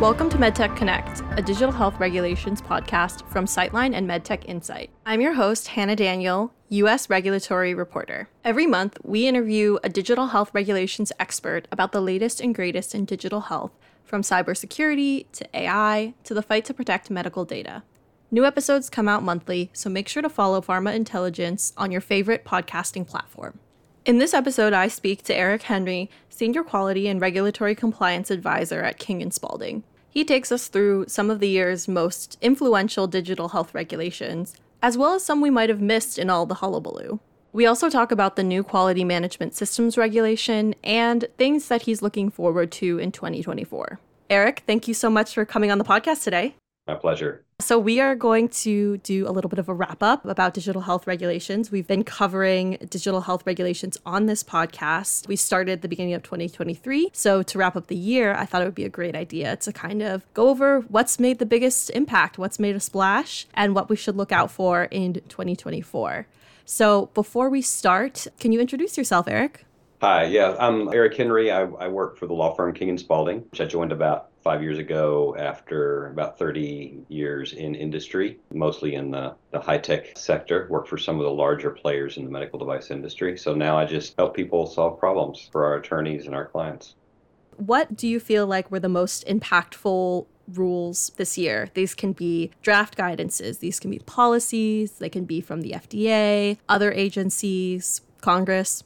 Welcome to MedTech Connect, a digital health regulations podcast from Citeline and MedTech Insight. I'm your host, Hannah Daniel, U.S. regulatory reporter. Every month, we interview a digital health regulations expert about the latest and greatest in digital health, from cybersecurity to AI to the fight to protect medical data. New episodes come out monthly, so make sure to follow Pharma Intelligence on your favorite podcasting platform. In this episode, I speak to Eric Henry, Senior Quality and Regulatory Compliance Advisor at King & Spalding. He takes us through some of the year's most influential digital health regulations, as well as some we might have missed in all the hullabaloo. We also talk about the new quality management systems regulation and things that he's looking forward to in 2024. Eric, thank you so much for coming on the podcast today. My pleasure. So, we are going to do a little bit of a wrap up about digital health regulations. We've been covering digital health regulations on this podcast. We started the beginning of 2023. So, to wrap up the year, I thought it would be a great idea to kind of go over what's made the biggest impact, what's made a splash, and what we should look out for in 2024. So, before we start, can you introduce yourself, Eric? Hi, yeah, I'm Eric Henry. I, I work for the law firm King and Spalding, which I joined about five years ago after about 30 years in industry, mostly in the, the high tech sector, worked for some of the larger players in the medical device industry. So now I just help people solve problems for our attorneys and our clients. What do you feel like were the most impactful rules this year. These can be draft guidances, these can be policies, they can be from the FDA, other agencies, Congress.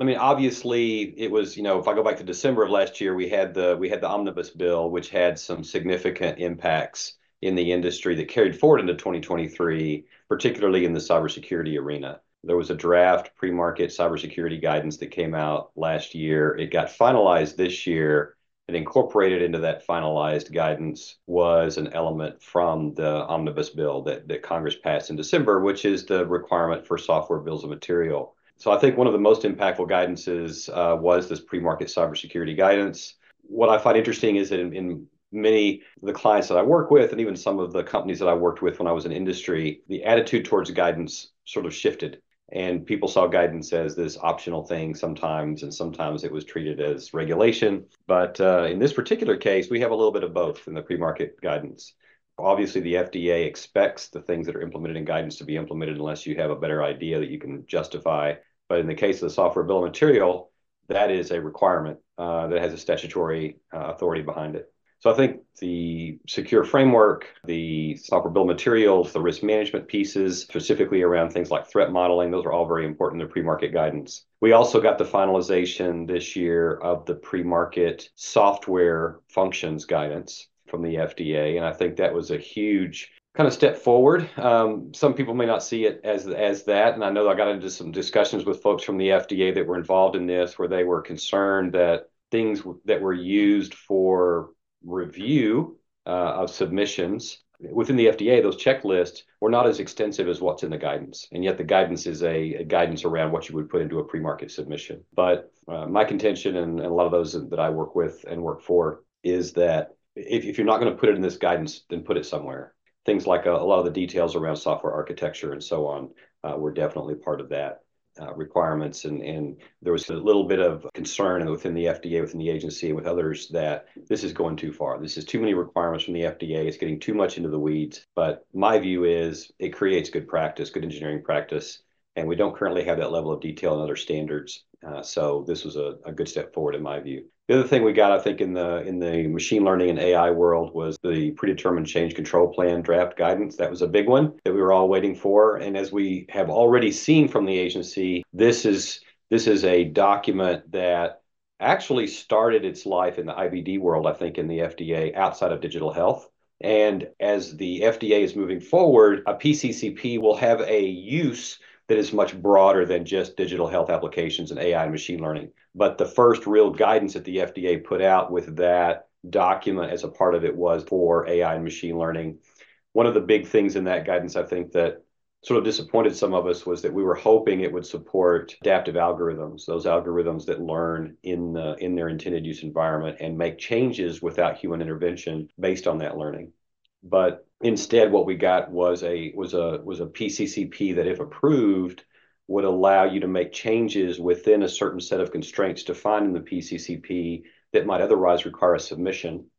I mean, obviously, it was you know if I go back to December of last year, we had the we had the omnibus bill, which had some significant impacts in the industry that carried forward into 2023, particularly in the cybersecurity arena. There was a draft pre-market cybersecurity guidance that came out last year. It got finalized this year, and incorporated into that finalized guidance was an element from the omnibus bill that, that Congress passed in December, which is the requirement for software bills of material so I think one of the most impactful guidances uh, was this pre-market cybersecurity guidance. What I find interesting is that in, in many of the clients that I work with, and even some of the companies that I worked with when I was in industry, the attitude towards guidance sort of shifted. And people saw guidance as this optional thing sometimes, and sometimes it was treated as regulation. But uh, in this particular case, we have a little bit of both in the pre market guidance. Obviously, the FDA expects the things that are implemented in guidance to be implemented unless you have a better idea that you can justify but in the case of the software bill of material, that is a requirement uh, that has a statutory uh, authority behind it. So I think the secure framework, the software bill of materials, the risk management pieces, specifically around things like threat modeling, those are all very important in the pre-market guidance. We also got the finalization this year of the pre-market software functions guidance from the FDA, and I think that was a huge kind of step forward. Um, some people may not see it as as that, and I know I got into some discussions with folks from the FDA that were involved in this, where they were concerned that things that were used for review uh, of submissions within the FDA, those checklists were not as extensive as what's in the guidance, and yet the guidance is a, a guidance around what you would put into a pre-market submission. But uh, my contention, and, and a lot of those that I work with and work for, is that if, if you're not going to put it in this guidance, then put it somewhere things like a, a, lot of the details around software architecture and so on uh, were definitely part of that uh, requirements. And, and there was a little bit of concern within the FDA, within the agency, and with others that this is going too far. This is too many requirements from the FDA. It's getting too much into the weeds. But my view is it creates good practice, good engineering practice. And we don't currently have that level of detail in other standards. Uh, so this was a, a good step forward in my view. The other thing we got, I think, in the in the machine learning and AI world was the predetermined change control plan draft guidance. That was a big one that we were all waiting for. And as we have already seen from the agency, this is this is a document that actually started its life in the IVD world, I think, in the FDA outside of digital health. And as the FDA is moving forward, a PCCP will have a use that is much broader than just digital health applications and AI and machine learning. But the first real guidance that the FDA put out with that document as a part of it was for AI and machine learning. One of the big things in that guidance, I think, that sort of disappointed some of us was that we were hoping it would support adaptive algorithms, those algorithms that learn in the, in their intended use environment and make changes without human intervention based on that learning. But instead, what we got was a was a was a PCCP that, if approved, would allow you to make changes within a certain set of constraints defined in the PCCP that might otherwise require a submission.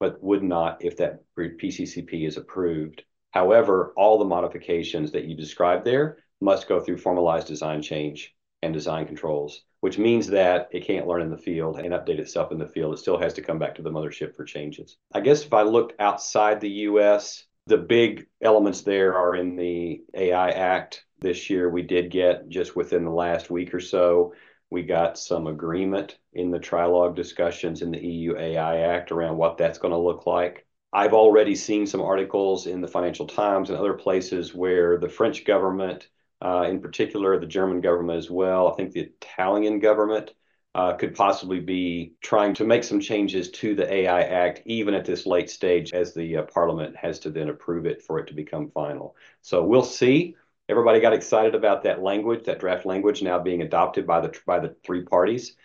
but would not if that PCCP is approved. However, all the modifications that you described there must go through formalized design change and design controls, which means that it can't learn in the field and update itself in the field. It still has to come back to the mothership for changes. I guess if I look outside the US, the big elements there are in the AI Act. This year, we did get just within the last week or so, we got some agreement in the trilogue discussions in the EU AI Act around what that's going to look like. I've already seen some articles in the Financial Times and other places where the French government, in particular, the German government as well, I think the Italian government uh, could possibly be trying to make some changes to the AI Act, even at this late stage, as the uh, Parliament has to then approve it for it to become final. So we'll see. Everybody got excited about that language, that draft language now being adopted by the by the three parties,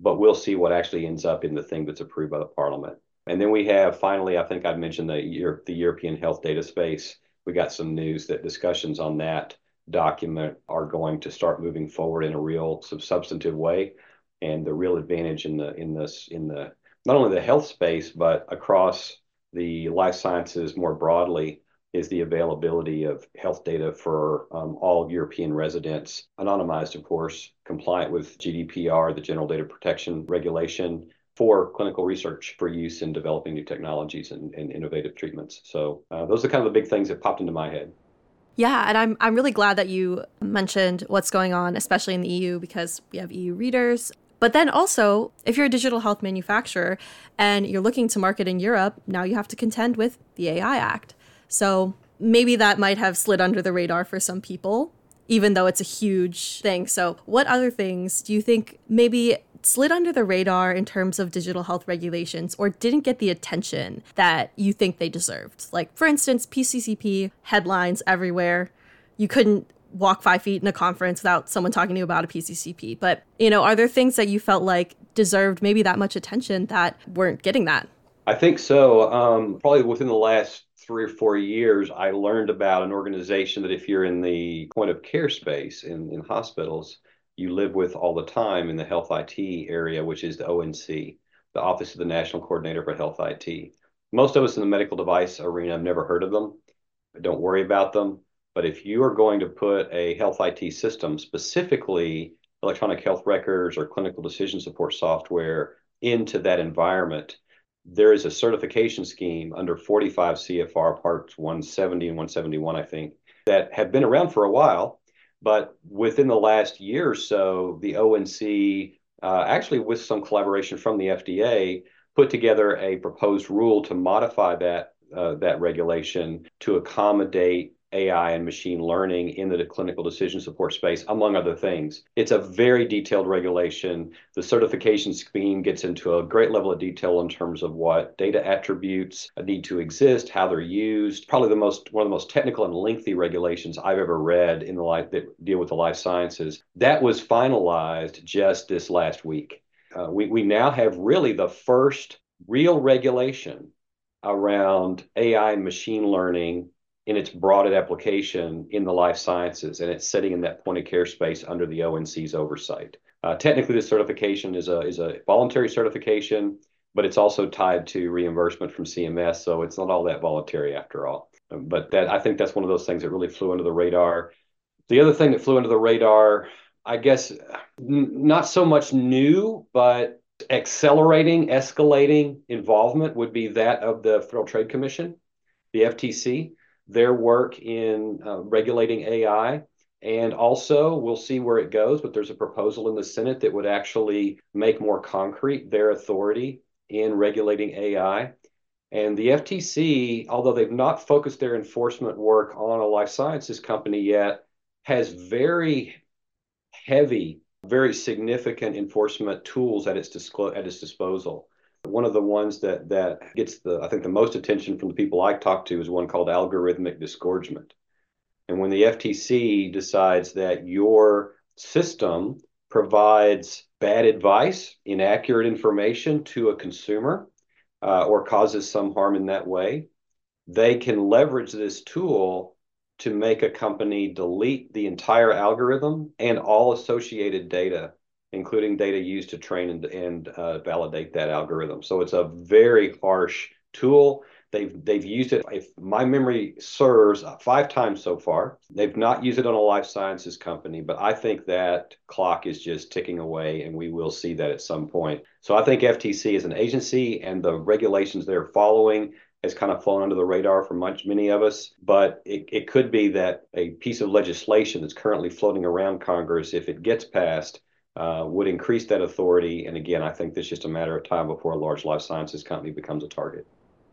but we'll see what actually ends up in the thing that's approved by the Parliament. And then we have finally, I think I'd mentioned the Europe, the European health data space. We got some news that discussions on that document are going to start moving forward in a real substantive way. And the real advantage in the in this in the not only the health space but across the life sciences more broadly is the availability of health data for um, all European residents, anonymized, of course, compliant with GDPR, the General Data Protection Regulation, for clinical research for use in developing new technologies and, and innovative treatments. So uh, those are kind of the big things that popped into my head. Yeah, and I'm I'm really glad that you mentioned what's going on, especially in the EU, because we have EU readers. But then also, if you're a digital health manufacturer and you're looking to market in Europe, now you have to contend with the AI Act. So maybe that might have slid under the radar for some people, even though it's a huge thing. So, what other things do you think maybe slid under the radar in terms of digital health regulations or didn't get the attention that you think they deserved. Like, for instance, PCCP headlines everywhere. You couldn't walk five feet in a conference without someone talking to you about a PCCP. But, you know, are there things that you felt like deserved maybe that much attention that weren't getting that? I think so. Um, probably within the last three or four years, I learned about an organization that if you're in the point of care space in, in hospitals, you live with all the time in the health IT area, which is the ONC, the Office of the National Coordinator for Health IT. Most of us in the medical device arena have never heard of them. Don't worry about them. But if you are going to put a health IT system, specifically electronic health records or clinical decision support software, into that environment, there is a certification scheme under 45 CFR Parts 170 and 171, I think, that have been around for a while but within the last year or so, the ONC, uh, actually with some collaboration from the FDA, put together a proposed rule to modify that uh, that regulation to accommodate AI and machine learning in the clinical decision support space, among other things. It's a very detailed regulation. The certification scheme gets into a great level of detail in terms of what data attributes need to exist, how they're used. Probably the most one of the most technical and lengthy regulations I've ever read in the life that deal with the life sciences. That was finalized just this last week. Uh, we, we now have really the first real regulation around AI and machine learning in its broadened application in the life sciences, and it's sitting in that point of care space under the ONC's oversight. Uh, technically, this certification is a is a voluntary certification, but it's also tied to reimbursement from CMS, so it's not all that voluntary after all. But that I think that's one of those things that really flew under the radar. The other thing that flew under the radar, I guess, not so much new, but accelerating, escalating involvement would be that of the Federal Trade Commission, the FTC their work in uh, regulating AI. And also, we'll see where it goes, but there's a proposal in the Senate that would actually make more concrete their authority in regulating AI. And the FTC, although they've not focused their enforcement work on a life sciences company yet, has very heavy, very significant enforcement tools at its, disclo- at its disposal. One of the ones that that gets the I think the most attention from the people I talk to is one called algorithmic disgorgement. And when the FTC decides that your system provides bad advice, inaccurate information to a consumer, uh, or causes some harm in that way, they can leverage this tool to make a company delete the entire algorithm and all associated data including data used to train and, and uh, validate that algorithm. So it's a very harsh tool. They've they've used it, if my memory serves, five times so far. They've not used it on a life sciences company, but I think that clock is just ticking away, and we will see that at some point. So I think FTC is an agency, and the regulations they're following has kind of flown under the radar for much many of us. But it, it could be that a piece of legislation that's currently floating around Congress, if it gets passed, uh, would increase that authority. And again, I think this is just a matter of time before a large life sciences company becomes a target.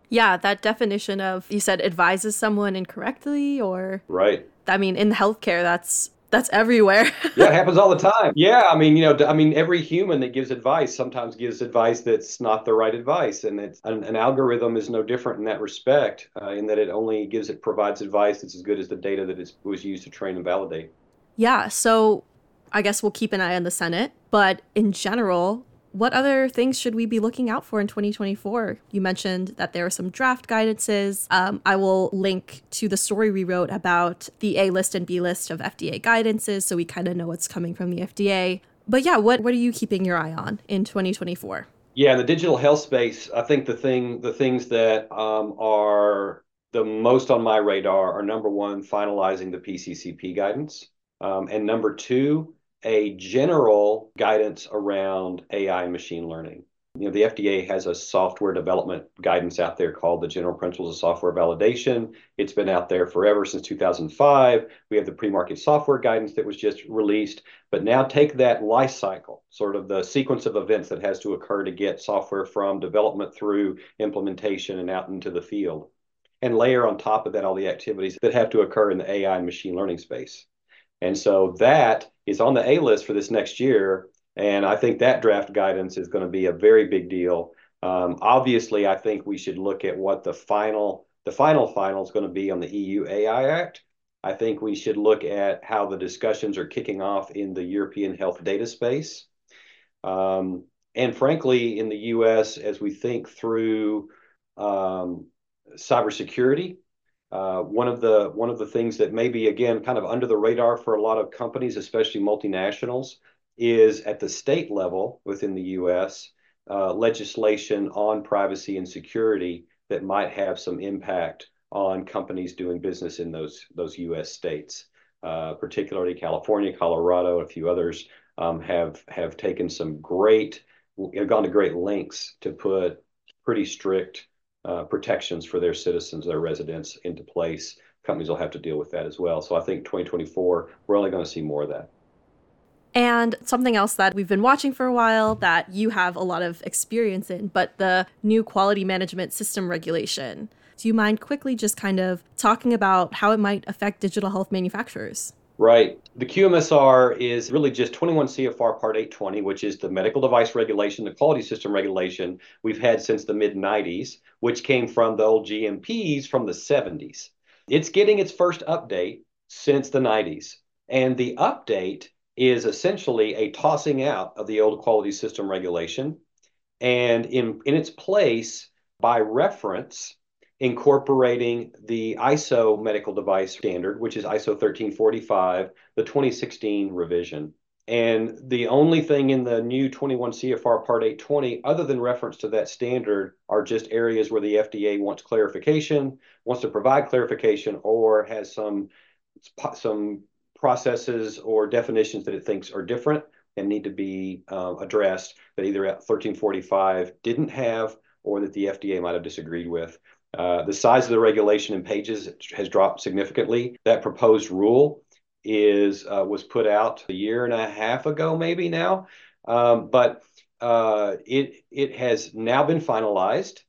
Yeah, that definition of you said advises someone incorrectly or Right. I mean in healthcare that's that's everywhere. yeah, it happens all the time. Yeah, I mean, you know, I mean, every human that gives advice sometimes gives advice that's not the right advice, and it's an, an algorithm is no different in that respect, uh, in that it only gives it provides advice that's as good as the data that it was used to train and validate. Yeah, so I guess we'll keep an eye on the Senate, but in general, what other things should we be looking out for in 2024? You mentioned that there are some draft guidances. Um, I will link to the story we wrote about the A list and B list of FDA guidances so we kind of know what's coming from the FDA. But yeah, what, what are you keeping your eye on in 2024? Yeah, in the digital health space, I think the thing the things that um, are the most on my radar are number one, finalizing the PCCP guidance, um, and number two, a general guidance around AI and machine learning. You know, the FDA has a software development guidance out there called the General Principles of Software Validation. It's been out there forever since 2005. We have the pre-market software guidance that was just released. But now take that life cycle, sort of the sequence of events that has to occur to get software from development through implementation and out into the field, and layer on top of that all the activities that have to occur in the AI and machine learning space. And so that is on the A list for this next year. And I think that draft guidance is going to be a very big deal. Um, obviously, I think we should look at what the final the final final is going to be on the EU AI Act. I think we should look at how the discussions are kicking off in the European health data space. Um, and frankly, in the US, as we think through um, cybersecurity, uh, one of the one of the things that may be again kind of under the radar for a lot of companies, especially multinationals, is at the state level within the U.S. Uh, legislation on privacy and security that might have some impact on companies doing business in those those U.S. states, uh, particularly California, Colorado, and a few others um, have have taken some great gone to great lengths to put pretty strict uh, protections for their citizens, their residents into place. Companies will have to deal with that as well. So I think 2024, we're only going to see more of that. And something else that we've been watching for a while that you have a lot of experience in, but the new quality management system regulation. Do you mind quickly just kind of talking about how it might affect digital health manufacturers? Right. The QMSR is really just 21 CFR Part 820, which is the medical device regulation, the quality system regulation we've had since the mid 90s, which came from the old GMPs from the 70s. It's getting its first update since the 90s. And the update is essentially a tossing out of the old quality system regulation. And in, in its place, by reference, incorporating the ISO medical device standard, which is ISO 1345, the 2016 revision. And the only thing in the new 21 CFR Part 820, other than reference to that standard, are just areas where the FDA wants clarification, wants to provide clarification, or has some some processes or definitions that it thinks are different and need to be uh, addressed that either at 1345 didn't have or that the FDA might have disagreed with. Uh, the size of the regulation in pages has dropped significantly. That proposed rule is uh, was put out a year and a half ago, maybe now, um, but uh, it it has now been finalized.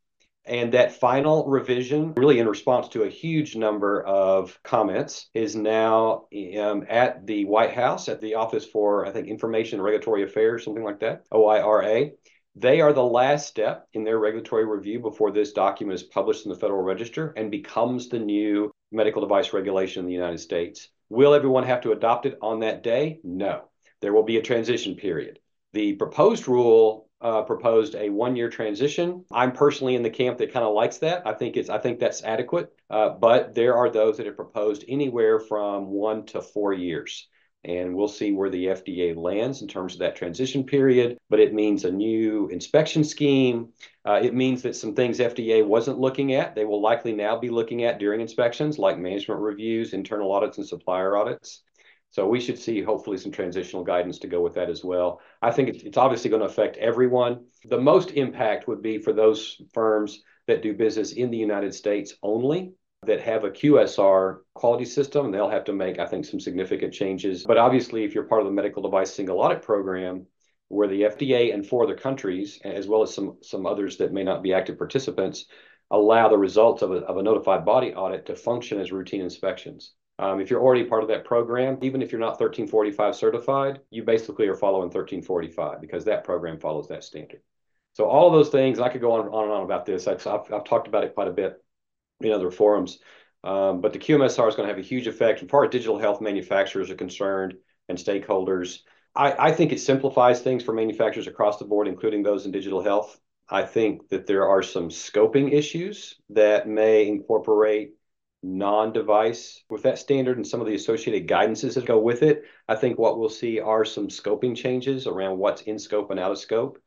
And that final revision, really in response to a huge number of comments, is now um, at the White House, at the Office for, I think, Information and Regulatory Affairs, something like that, OIRA. They are the last step in their regulatory review before this document is published in the Federal Register and becomes the new medical device regulation in the United States. Will everyone have to adopt it on that day? No. There will be a transition period. The proposed rule uh, proposed a one-year transition. I'm personally in the camp that kind of likes that. I think it's I think that's adequate. Uh, but there are those that have proposed anywhere from one to four years. And we'll see where the FDA lands in terms of that transition period. But it means a new inspection scheme. Uh, it means that some things FDA wasn't looking at, they will likely now be looking at during inspections, like management reviews, internal audits, and supplier audits. So we should see hopefully some transitional guidance to go with that as well. I think it's, it's obviously going to affect everyone. The most impact would be for those firms that do business in the United States only that have a QSR quality system, they'll have to make, I think, some significant changes. But obviously, if you're part of the medical device single audit program, where the FDA and four other countries, as well as some some others that may not be active participants, allow the results of a, of a notified body audit to function as routine inspections. Um, if you're already part of that program, even if you're not 1345 certified, you basically are following 1345 because that program follows that standard. So all of those things, I could go on, on and on about this. I've, I've, I've talked about it quite a bit in other forums. Um, but the QMSR is going to have a huge effect as far as digital health manufacturers are concerned and stakeholders. I, I think it simplifies things for manufacturers across the board, including those in digital health. I think that there are some scoping issues that may incorporate non-device with that standard and some of the associated guidances that go with it. I think what we'll see are some scoping changes around what's in scope and out of scope.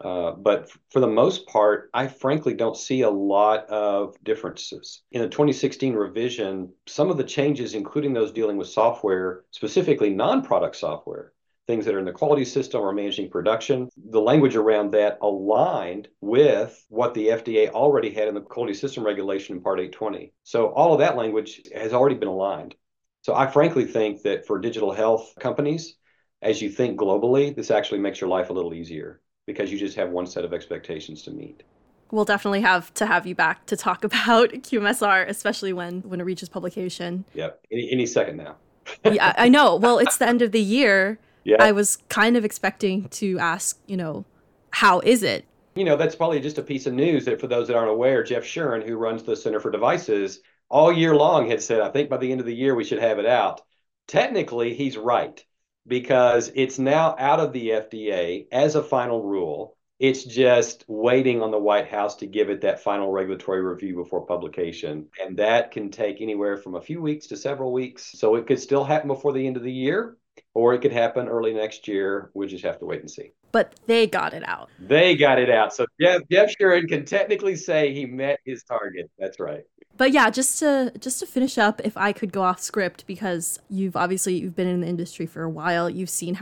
Uh, but for the most part, I frankly don't see a lot of differences. In the 2016 revision, some of the changes, including those dealing with software, specifically non product software, things that are in the quality system or managing production, the language around that aligned with what the FDA already had in the quality system regulation in Part 820. So all of that language has already been aligned. So I frankly think that for digital health companies, as you think globally, this actually makes your life a little easier because you just have one set of expectations to meet. We'll definitely have to have you back to talk about QMSR, especially when when it reaches publication. Yep, any, any second now. yeah, I know. Well, it's the end of the year. Yeah. I was kind of expecting to ask, you know, how is it? You know, that's probably just a piece of news that for those that aren't aware, Jeff Shuren, who runs the Center for Devices, all year long had said, I think by the end of the year we should have it out. Technically, he's right because it's now out of the FDA as a final rule. It's just waiting on the White House to give it that final regulatory review before publication. And that can take anywhere from a few weeks to several weeks. So it could still happen before the end of the year, or it could happen early next year. We just have to wait and see. But they got it out. They got it out. So Jeff, Jeff can technically say he met his target. That's right but yeah, just to just to finish up, if I could go off script because you've obviously you've been in the industry for a while, you've seen how